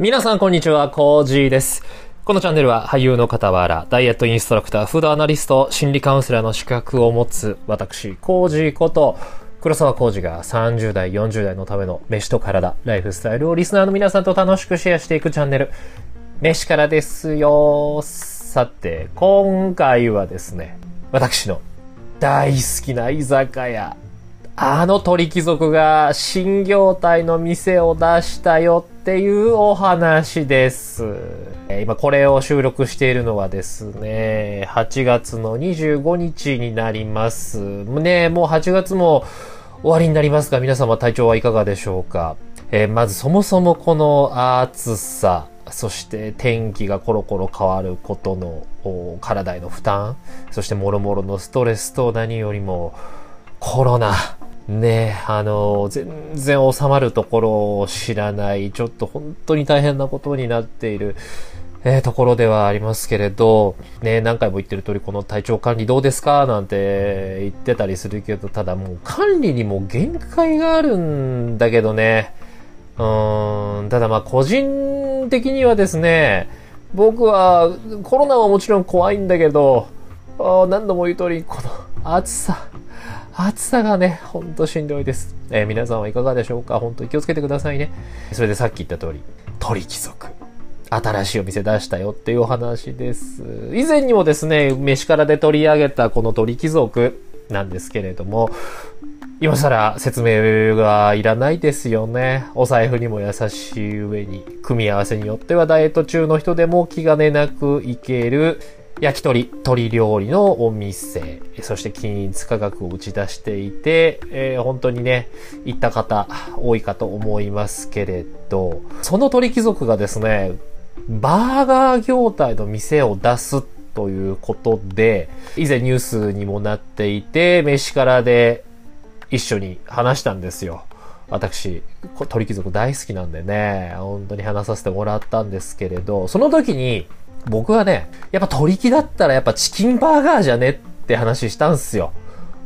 皆さんこんにちは、コージーです。このチャンネルは俳優の傍ら、ダイエットインストラクター、フードアナリスト、心理カウンセラーの資格を持つ私、コージーこと、黒沢コージが30代、40代のための飯と体、ライフスタイルをリスナーの皆さんと楽しくシェアしていくチャンネル、飯からですよ。さて、今回はですね、私の大好きな居酒屋、あの鳥貴族が新業態の店を出したよっていうお話です。今これを収録しているのはですね、8月の25日になります。ね、もう8月も終わりになりますが、皆様体調はいかがでしょうか？えーまずそもそもこの暑さ、そして天気がコロコロ変わることの体への負担、そしてもろもろのストレスと何よりもコロナ。ねあの、全然収まるところを知らない、ちょっと本当に大変なことになっている、えーところではありますけれど、ね何回も言ってる通り、この体調管理どうですか？なんて言ってたりするけど、ただもう管理にも限界があるんだけどね。うーん、ただまあ個人的にはですね、僕はコロナはもちろん怖いんだけど、何度も言う通り、この暑さ、暑さがね、ほんとしんどいです。えー皆さんはいかがでしょうか？本当に気をつけてくださいね。それでさっき言った通り、鳥貴族。新しいお店出したよっていうお話です。以前にもですね、飯からで取り上げたこの鳥貴族なんですけれども、今更説明がいらないですよね。お財布にも優しい上に、組み合わせによってはダイエット中の人でも気兼ねなくいける焼き鳥、鶏料理のお店、そして均一価格を打ち出していて、えー本当にね、行った方多いかと思いますけれど、その鳥貴族がですね、バーガー業態の店を出すということで、以前ニュースにもなっていて、飯からで一緒に話したんですよ。私、鳥貴族大好きなんでね、本当に話させてもらったんですけれど、その時に僕はね、やっぱ鳥貴だったらやっぱチキンバーガーじゃねって話したんすよ。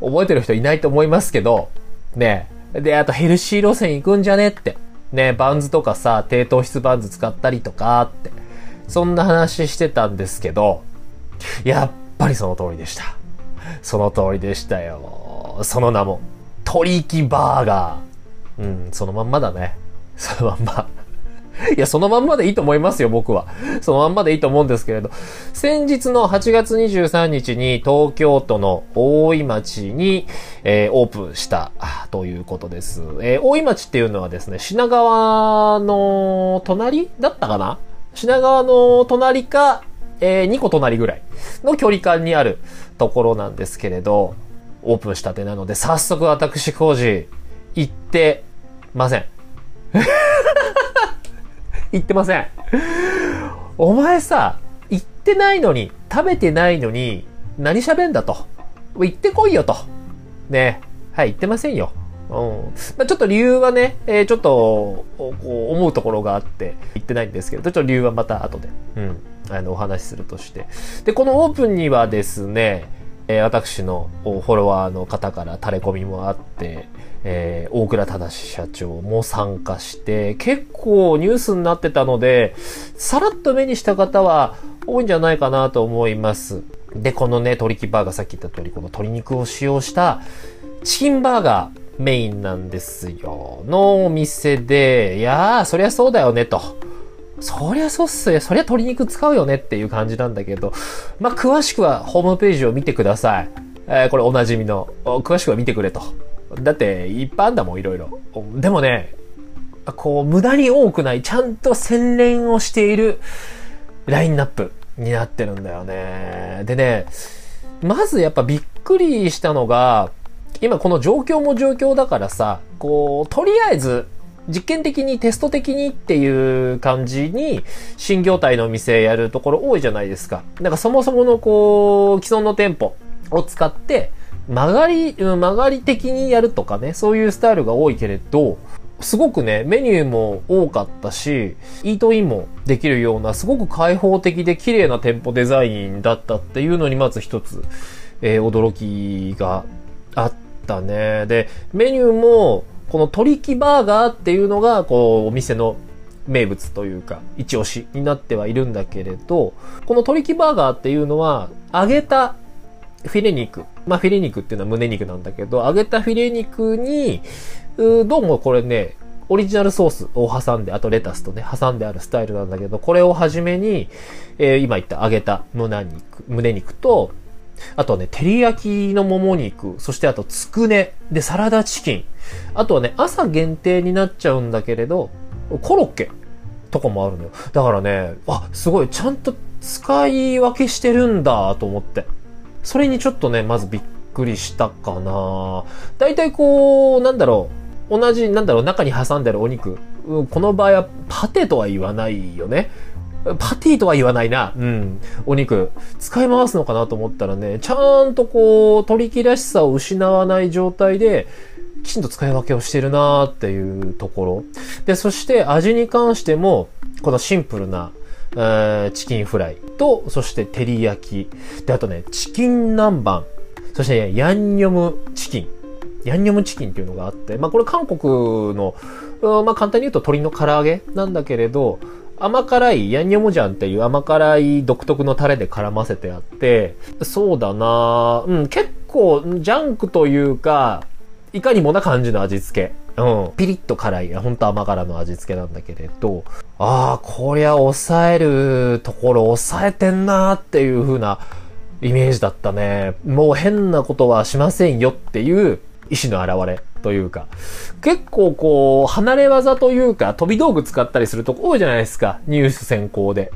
覚えてる人いないと思いますけど、ね。で、あとヘルシー路線行くんじゃねって。ね、バンズとかさ、低糖質バンズ使ったりとかって。そんな話してたんですけど、やっぱりその通りでした。その通りでしたよ。その名も、鳥貴バーガー。うん、そのまんまだね。そのまんま。いや、そのまんまでいいと思いますよ、僕は。そのまんまでいいと思うんですけれど。先日の8月23日に東京都の大井町に、えーオープンしたということです。えー大井町っていうのはですね、品川の隣だったかな？品川の隣か、え2個隣ぐらいの距離感にあるところなんですけれど、オープンしたてなので、早速私工事行ってません。行ってません。お前さ、行ってないのに、食べてないのに、何喋んだと。行ってこいよと。ね。はい、行ってませんよ。うん。まあ、ちょっと理由はね、えーちょっと、こう思うところがあって、行ってないんですけど、ちょっと理由はまた後で、うん、あの、お話しするとして。で、このオープンにはですね、えー私のフォロワーの方から垂れ込みもあって、えー大倉忠社長も参加して、結構ニュースになってたので、さらっと目にした方は多いんじゃないかなと思います。で、このね、鳥木バーガーさっき言った通り、この鶏肉を使用したチキンバーガーメインなんですよ。のお店で、いやー、そりゃそうだよね、と。そりゃそうっすよ。そりゃ鶏肉使うよねっていう感じなんだけど、まあ、詳しくはホームページを見てください。えーこれおなじみの、詳しくは見てくれと。だって、いっぱいあんだもん、いろいろ。でもね、こう、無駄に多くない、ちゃんと洗練をしているラインナップになってるんだよね。でね、まずやっぱびっくりしたのが、今この状況も状況だからさ、こう、とりあえず、実験的にテスト的にっていう感じに新業態の店やるところ多いじゃないですか。なんかそもそものこう、既存の店舗を使って曲がり、曲がり的にやるとかね、そういうスタイルが多いけれど、すごくね、メニューも多かったし、イートインもできるような、すごく開放的で綺麗な店舗デザインだったっていうのにまず一つ、えー驚きがあったね。で、メニューも、この鳥木バーガーっていうのが、こう、お店の名物というか、一押しになってはいるんだけれど、このトリキバーガーっていうのは、揚げたフィレ肉。まあ、フィレ肉っていうのは胸肉なんだけど、揚げたフィレ肉に、うどうもこれね、オリジナルソースを挟んで、あとレタスとね、挟んであるスタイルなんだけど、これをはじめに、えー、今言った揚げた胸肉、胸肉と、あとはね、照り焼きのもも肉、そしてあとつくね、で、サラダチキン。あとはね、朝限定になっちゃうんだけれど、コロッケとかもあるのよ。だからね、あ、すごい、ちゃんと使い分けしてるんだと思って。それにちょっとね、まずびっくりしたかな大体こう、なんだろう、同じ、なんだろう、中に挟んでるお肉。この場合はパテとは言わないよね。パティとは言わないな。うん。お肉。使い回すのかなと思ったらね、ちゃんとこう、鶏木らしさを失わない状態で、きちんと使い分けをしてるなーっていうところ。で、そして味に関しても、このシンプルな、えー、チキンフライと、そして照り焼き。で、あとね、チキン南蛮。そして、ね、ヤンニョムチキン。ヤンニョムチキンっていうのがあって、まあこれ韓国の、まあ簡単に言うと鶏の唐揚げなんだけれど、甘辛いヤンニョムジャンっていう甘辛い独特のタレで絡ませてあって、そうだなうん、結構ジャンクというか、いかにもな感じの味付け。うん。ピリッと辛い、ほんと甘辛の味付けなんだけれど、ああ、こりゃ抑えるところ抑えてんなーっていう風なイメージだったね。もう変なことはしませんよっていう意志の表れというか。結構こう、離れ技というか、飛び道具使ったりするとこ多いじゃないですか。ニュース先行で。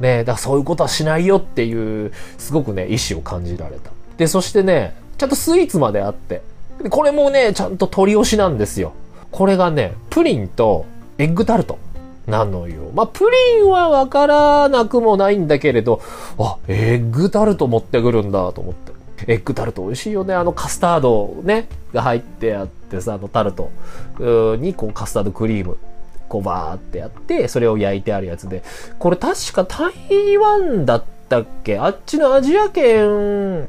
ねだからそういうことはしないよっていう、すごくね、意志を感じられた。で、そしてね、ちゃんとスイーツまであって、これもね、ちゃんと取り押しなんですよ。これがね、プリンとエッグタルトなのよ。まあ、プリンはわからなくもないんだけれど、あ、エッグタルト持ってくるんだと思って。エッグタルト美味しいよね。あのカスタードね、が入ってあってさ、あのタルトにこうカスタードクリーム、こうバーってやって、それを焼いてあるやつで。これ確か台湾だったっけ？あっちのアジア圏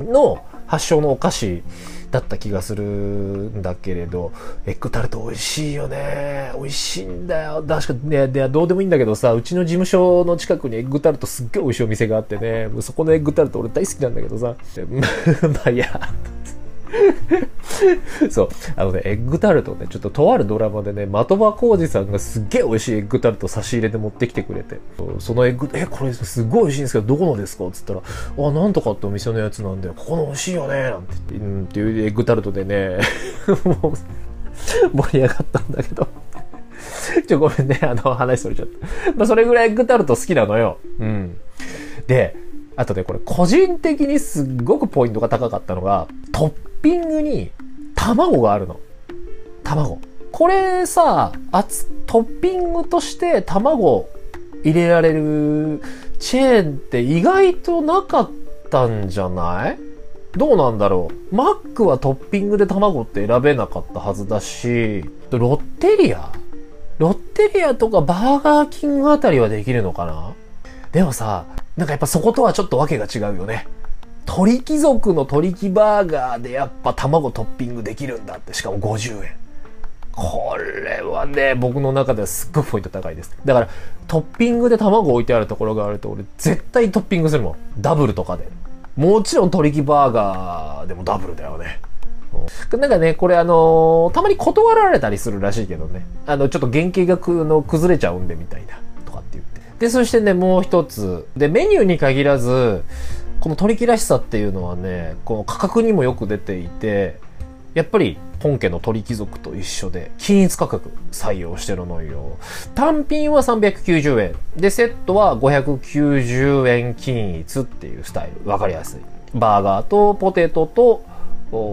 の発祥のお菓子だった気がするんだけれど、エッグタルト美味しいよね。美味しいんだよ。確かね、でどうでもいいんだけどさ、うちの事務所の近くにエッグタルトすっげえ美味しいお店があってね、そこのエッグタルト俺大好きなんだけどさ、まあいや、そう。あのね、エッグタルトね、ちょっととあるドラマでね、的場浩二さんがすっげえ美味しいエッグタルト差し入れで持ってきてくれて、そのエッグ、え、これすっごい美味しいんですけど、どこのですか？っつったら、あ、なんとかってお店のやつなんだよ。ここの美味しいよねなんて言って、うんっていうエッグタルトでね、もう、盛り上がったんだけど。ちょ、ごめんね、あの、話それちゃった。まあ、それぐらいエッグタルト好きなのよ。うん。で、あとね、これ個人的にすっごくポイントが高かったのが、トッピングに卵があるの。卵。これさ、あつ、トッピングとして卵入れられるチェーンって意外となかったんじゃない？どうなんだろうマックはトッピングで卵って選べなかったはずだし、ロッテリア？ロッテリアとかバーガーキングあたりはできるのかな？でもさ、なんかやっぱそことはちょっとわけが違うよね。鳥貴族の鳥貴バーガーでやっぱ卵トッピングできるんだって、しかも50円。これはね、僕の中ではすっごいポイント高いです。だから、トッピングで卵置いてあるところがあると、俺絶対トッピングするもん。ダブルとかで。もちろん鳥貴バーガーでもダブルだよね。なんかね、これあのー、たまに断られたりするらしいけどね。あの、ちょっと原型がくの崩れちゃうんでみたいな。で、そしてね、もう一つ。で、メニューに限らず、この取り木らしさっていうのはね、この価格にもよく出ていて、やっぱり本家の鳥貴族と一緒で、均一価格採用してるのよ。単品は390円。で、セットは590円均一っていうスタイル。わかりやすい。バーガーとポテトと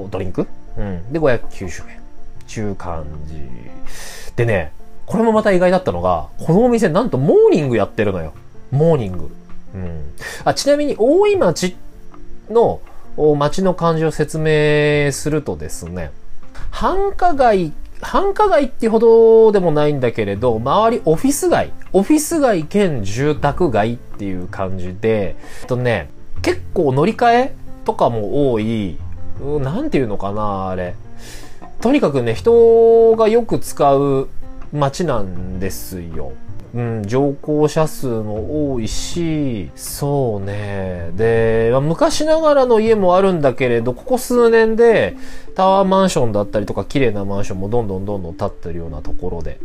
ドリンクうん。で、590円。ちゅう感じ。でね、これもまた意外だったのが、このお店なんとモーニングやってるのよ。モーニング。うん。あ、ちなみに大井町の町の漢字を説明するとですね、繁華街、繁華街ってほどでもないんだけれど、周りオフィス街、オフィス街兼住宅街っていう感じで、えっとね、結構乗り換えとかも多い、なんていうのかな、あれ。とにかくね、人がよく使う街なんですよ。うん、乗降者数も多いし、そうね。で、昔ながらの家もあるんだけれど、ここ数年でタワーマンションだったりとか綺麗なマンションもどんどんどんどん建ってるようなところで。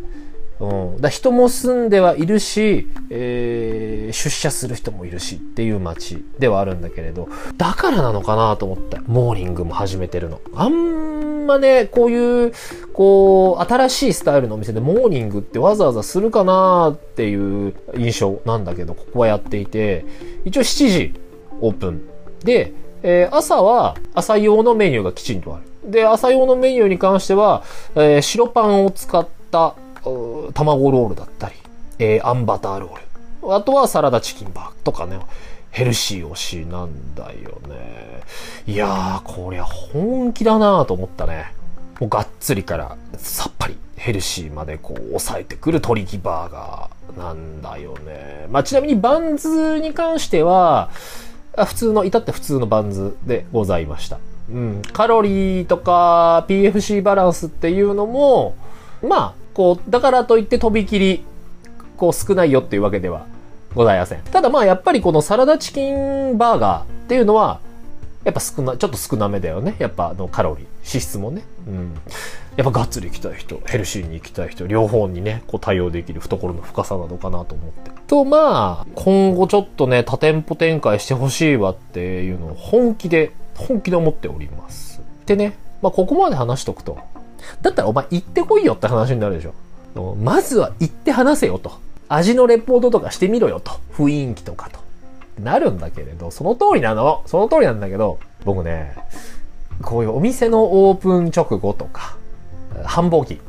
うん、だ人も住んではいるし、えー、出社する人もいるしっていう街ではあるんだけれど、だからなのかなと思って、モーニングも始めてるの。あんまね、こういう、こう、新しいスタイルのお店でモーニングってわざわざするかなっていう印象なんだけど、ここはやっていて、一応7時オープン。で、えー、朝は朝用のメニューがきちんとある。で、朝用のメニューに関しては、えー、白パンを使った卵ロールだったり、えー、あんバターロール。あとはサラダチキンバーとかね、ヘルシー推しなんだよね。いやー、こりゃ本気だなーと思ったね。もうがっつりからさっぱりヘルシーまでこう抑えてくる鶏木バーガーなんだよね。まあ、ちなみにバンズに関しては、普通の、至って普通のバンズでございました。うん。カロリーとか PFC バランスっていうのも、まあ、こう、だからといって飛び切り、こう少ないよっていうわけではございません。ただまあやっぱりこのサラダチキンバーガーっていうのは、やっぱ少な、ちょっと少なめだよね。やっぱあのカロリー、脂質もね。うん。やっぱがっつり行きたい人、ヘルシーに行きたい人、両方にね、こう対応できる懐の深さなのかなと思って。と、まあ、今後ちょっとね、多店舗展開してほしいわっていうのを本気で、本気で思っております。でね、まあここまで話しとくと、だったらお前行ってこいよって話になるでしょ。まずは行って話せよと。味のレポートとかしてみろよと。雰囲気とかと。なるんだけれど、その通りなの。その通りなんだけど、僕ね、こういうお店のオープン直後とか、繁忙期、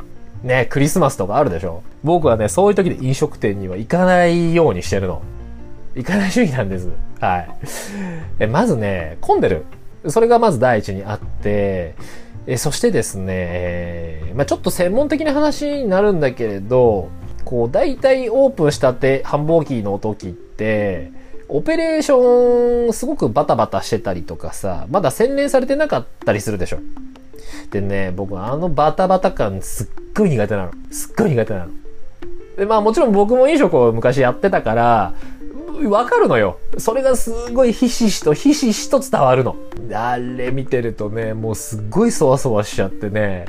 ね、クリスマスとかあるでしょ。僕はね、そういう時で飲食店には行かないようにしてるの。行かない主義なんです。はい。え、まずね、混んでる。それがまず第一にあって、えそしてですね、えー、まあ、ちょっと専門的な話になるんだけれど、こう、大体オープンしたて繁忙期の時って、オペレーションすごくバタバタしてたりとかさ、まだ洗練されてなかったりするでしょ。でね、僕あのバタバタ感すっごい苦手なの。すっごい苦手なの。で、まあもちろん僕も飲食を昔やってたから、わかるのよ。それがすごいひしひしとひしひしと伝わるの。あれ見てるとね、もうすっごいそわそわしちゃってね、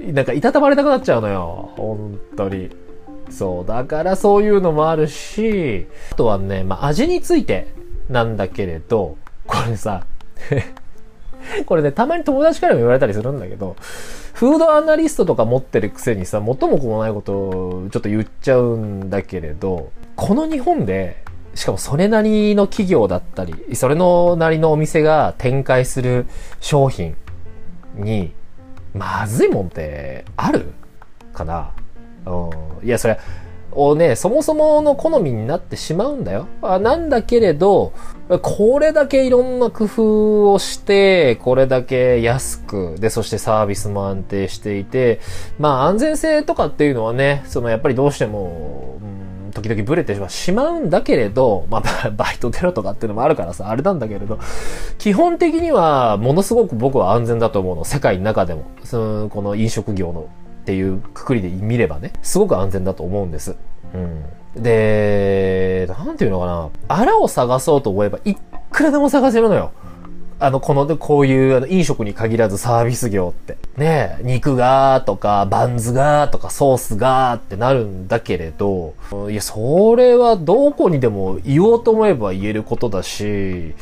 なんかいたたまれたくなっちゃうのよ。本当に。そう。だからそういうのもあるし、あとはね、まあ、味についてなんだけれど、これさ、これね、たまに友達からも言われたりするんだけど、フードアナリストとか持ってるくせにさ、元も子もないことをちょっと言っちゃうんだけれど、この日本でしかもそれなりの企業だったり、それのなりのお店が展開する商品に、まずいもんってあるかなうん。いや、それ、をね、そもそもの好みになってしまうんだよ。あなんだけれど、これだけいろんな工夫をして、これだけ安く、で、そしてサービスも安定していて、まあ安全性とかっていうのはね、そのやっぱりどうしても、うん時々ブレてしまうんだけれど、まあ、バイト出ろとかっていうのもあるからさ、あれなんだけれど、基本的にはものすごく僕は安全だと思うの。世界の中でも。その、この飲食業のっていうくくりで見ればね、すごく安全だと思うんです。うん。で、なんていうのかな。あらを探そうと思えば、いくらでも探せるのよ。あの、この、こういう、あの、飲食に限らずサービス業って。ね肉がとか、バンズがとか、ソースがってなるんだけれど、いや、それはどこにでも言おうと思えば言えることだし、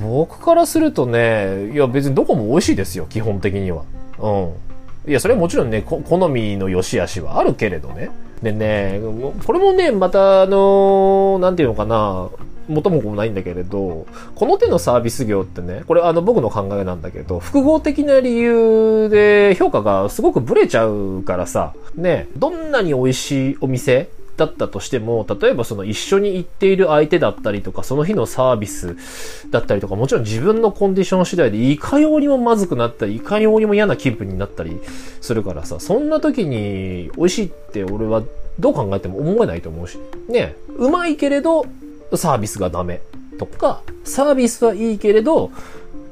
僕からするとね、いや、別にどこも美味しいですよ、基本的には。うん。いや、それはもちろんね、好みの良し悪しはあるけれどね。でね、これもね、また、あのー、なんていうのかな、元も子もないんだけれど、この手のサービス業ってね、これあの僕の考えなんだけど、複合的な理由で評価がすごくブレちゃうからさ、ね、どんなに美味しいお店だったとしても、例えばその一緒に行っている相手だったりとか、その日のサービスだったりとか、もちろん自分のコンディション次第でいかようにもまずくなったり、いかようにも嫌な気分になったりするからさ、そんな時に美味しいって俺はどう考えても思えないと思うし。ね、うまいけれど、サービスがダメとか、サービスはいいけれど、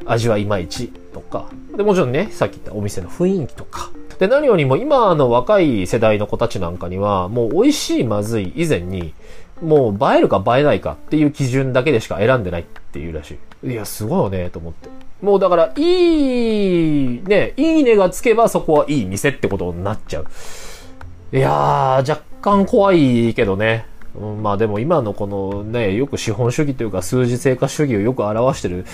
味はいまいちとか、で、もちろんね、さっき言ったお店の雰囲気とか、で、何よりも今の若い世代の子たちなんかには、もう美味しいまずい以前に、もう映えるか映えないかっていう基準だけでしか選んでないっていうらしい。いや、すごいよね、と思って。もうだから、いい、ね、いいねがつけばそこはいい店ってことになっちゃう。いやー、若干怖いけどね。うん、まあでも今のこのね、よく資本主義というか数字成果主義をよく表してる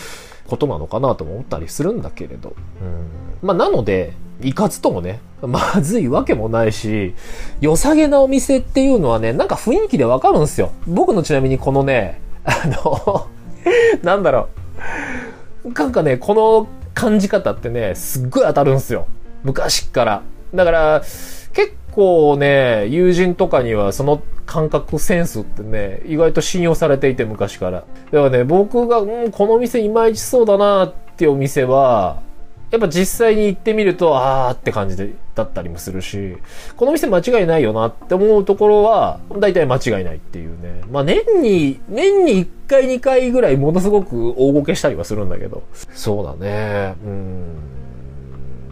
ことなのかなと思ったりするんだけれど。うん、まあなので、いかつともね、まずいわけもないし、良さげなお店っていうのはね、なんか雰囲気でわかるんですよ。僕のちなみにこのね、あの なんだろう。なんかね、この感じ方ってね、すっごい当たるんですよ。昔から。だから、結構ね、友人とかにはその感覚センスってね、意外と信用されていて昔から。だからね、僕が、うん、この店いまいちそうだなっていうお店は、やっぱ実際に行ってみると、あーって感じで、だったりもするし、この店間違いないよなって思うところは、大体間違いないっていうね。まあ年に、年に1回2回ぐらいものすごく大ごけしたりはするんだけど。そうだね。うん。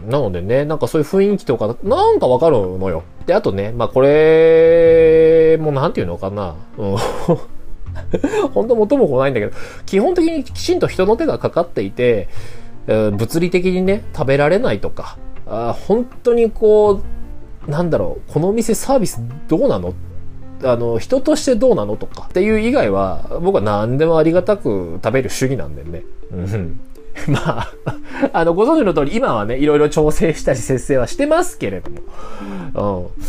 なのでね、なんかそういう雰囲気とか、なんかわかるのよ。で、あとね、まあこれ、もうなんていうのかな。うん。本当元も来ないんだけど、基本的にきちんと人の手がかかっていて、物理的にね、食べられないとか、あ本当にこう、なんだろう、この店サービスどうなの？あの、人としてどうなのとかっていう以外は、僕は何でもありがたく食べる主義なんでね。うん。まあ、あの、ご存知の通り、今はね、いろいろ調整したり節制はしてますけれども。うん。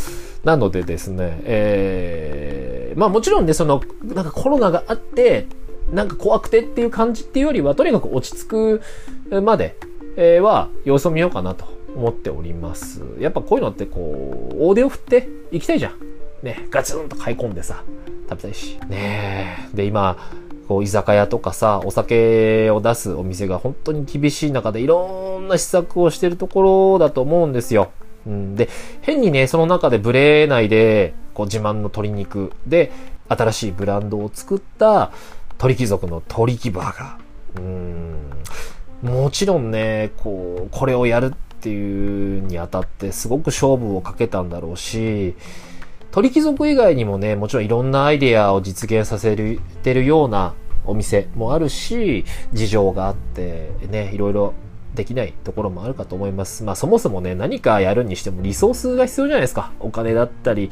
なのでですね、えー、まあもちろんね、その、なんかコロナがあって、なんか怖くてっていう感じっていうよりは、とにかく落ち着くまで、は様子を見ようかなと思っております。やっぱこういうのってこう、大手を振って行きたいじゃん。ね、ガツンと買い込んでさ、食べたいし。ねで、今、こう、居酒屋とかさ、お酒を出すお店が本当に厳しい中でいろんな施策をしてるところだと思うんですよ。うん、で、変にね、その中でブレないで、こう自慢の鶏肉で、新しいブランドを作った鳥貴族の鳥貴バーガー。うん、もちろんね、こう、これをやるっていうにあたってすごく勝負をかけたんだろうし、鳥貴族以外にもね、もちろんいろんなアイデアを実現させてるようなお店もあるし、事情があって、ね、いろいろできないところもあるかと思います。まあそもそもね、何かやるにしてもリソースが必要じゃないですか。お金だったり、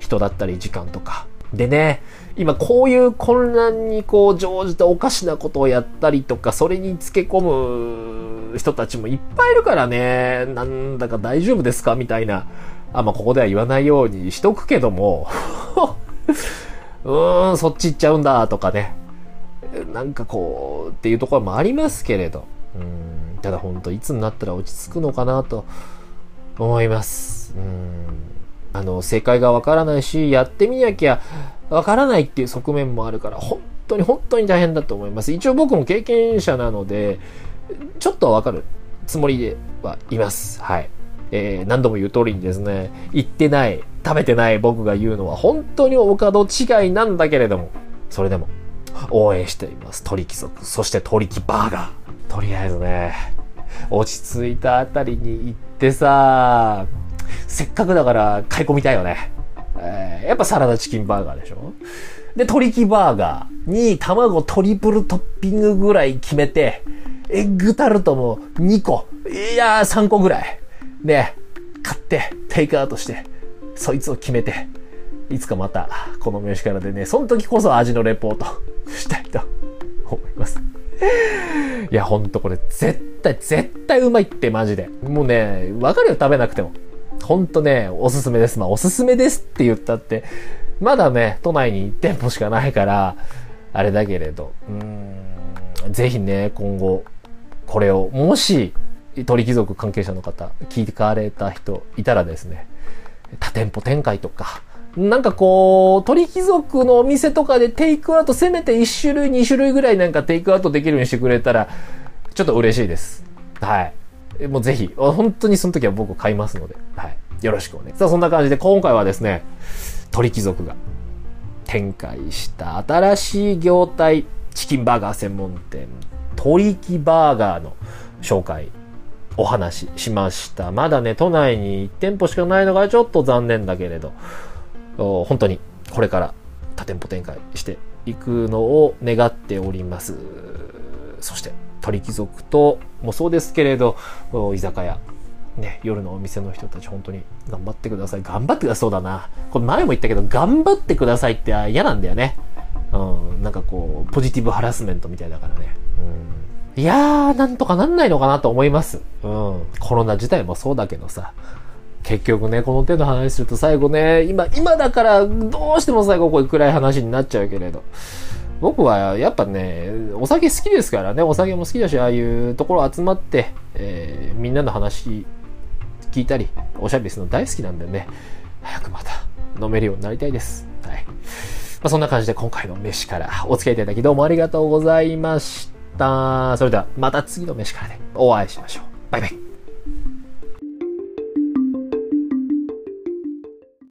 人だったり、時間とか。でね、今こういう混乱にこう乗じておかしなことをやったりとか、それにつけ込む人たちもいっぱいいるからね、なんだか大丈夫ですか？みたいな。あ、まあ、ここでは言わないようにしとくけども うーん、そっち行っちゃうんだ、とかね。なんかこう、っていうところもありますけれど。うん、ただ本当いつになったら落ち着くのかなと思います。うん。あの、正解がわからないし、やってみなきゃわからないっていう側面もあるから、本当に本当に大変だと思います。一応僕も経験者なので、ちょっとはわかるつもりではいます。はい。えー、何度も言う通りにですね、行ってない、食べてない僕が言うのは本当にお門違いなんだけれども、それでも応援しています。鳥貴族、そして鳥貴バーガー。とりあえずね、落ち着いたあたりに行ってさ、せっかくだから買い込みたいよね。えー、やっぱサラダチキンバーガーでしょで、鳥貴バーガーに卵トリプルトッピングぐらい決めて、エッグタルトも2個、いやー3個ぐらい。ね、買って、テイクアウトして、そいつを決めて、いつかまた、この飯からでね、その時こそ味のレポートしたいと思います。いや、ほんとこれ、絶対、絶対うまいって、マジで。もうね、わかるよ、食べなくても。ほんとね、おすすめです。まあ、おすすめですって言ったって、まだね、都内に1店舗しかないから、あれだけれど、うん、ぜひね、今後、これを、もし、鳥貴族関係者の方、聞かれた人いたらですね、多店舗展開とか、なんかこう、鳥貴族のお店とかでテイクアウト、せめて1種類、2種類ぐらいなんかテイクアウトできるようにしてくれたら、ちょっと嬉しいです。はい。もうぜひ、本当にその時は僕買いますので、はい。よろしくお願いさあ、そんな感じで今回はですね、鳥貴族が展開した新しい業態チキンバーガー専門店、鳥貴バーガーの紹介お話しました。まだね、都内に1店舗しかないのがちょっと残念だけれど、本当にこれから多店舗展開していくのを願っております。そして、鳥貴族ともそうですけれど、居酒屋、ね、夜のお店の人たち本当に頑張ってください。頑張ってください。そうだな。これ前も言ったけど、頑張ってくださいって嫌なんだよね。うん、なんかこう、ポジティブハラスメントみたいだからね。うん、いやー、なんとかなんないのかなと思います。うん。コロナ自体もそうだけどさ。結局ね、この手の話すると最後ね、今、今だからどうしても最後こういう暗い話になっちゃうけれど。僕はやっぱね、お酒好きですからね、お酒も好きだし、ああいうところ集まって、えー、みんなの話聞いたり、おしゃべりするの大好きなんでね、早くまた飲めるようになりたいです。はい。まあ、そんな感じで今回の飯からお付き合いいただきどうもありがとうございましたた。それではまた次の飯からでお会いしましょう。バイバイ。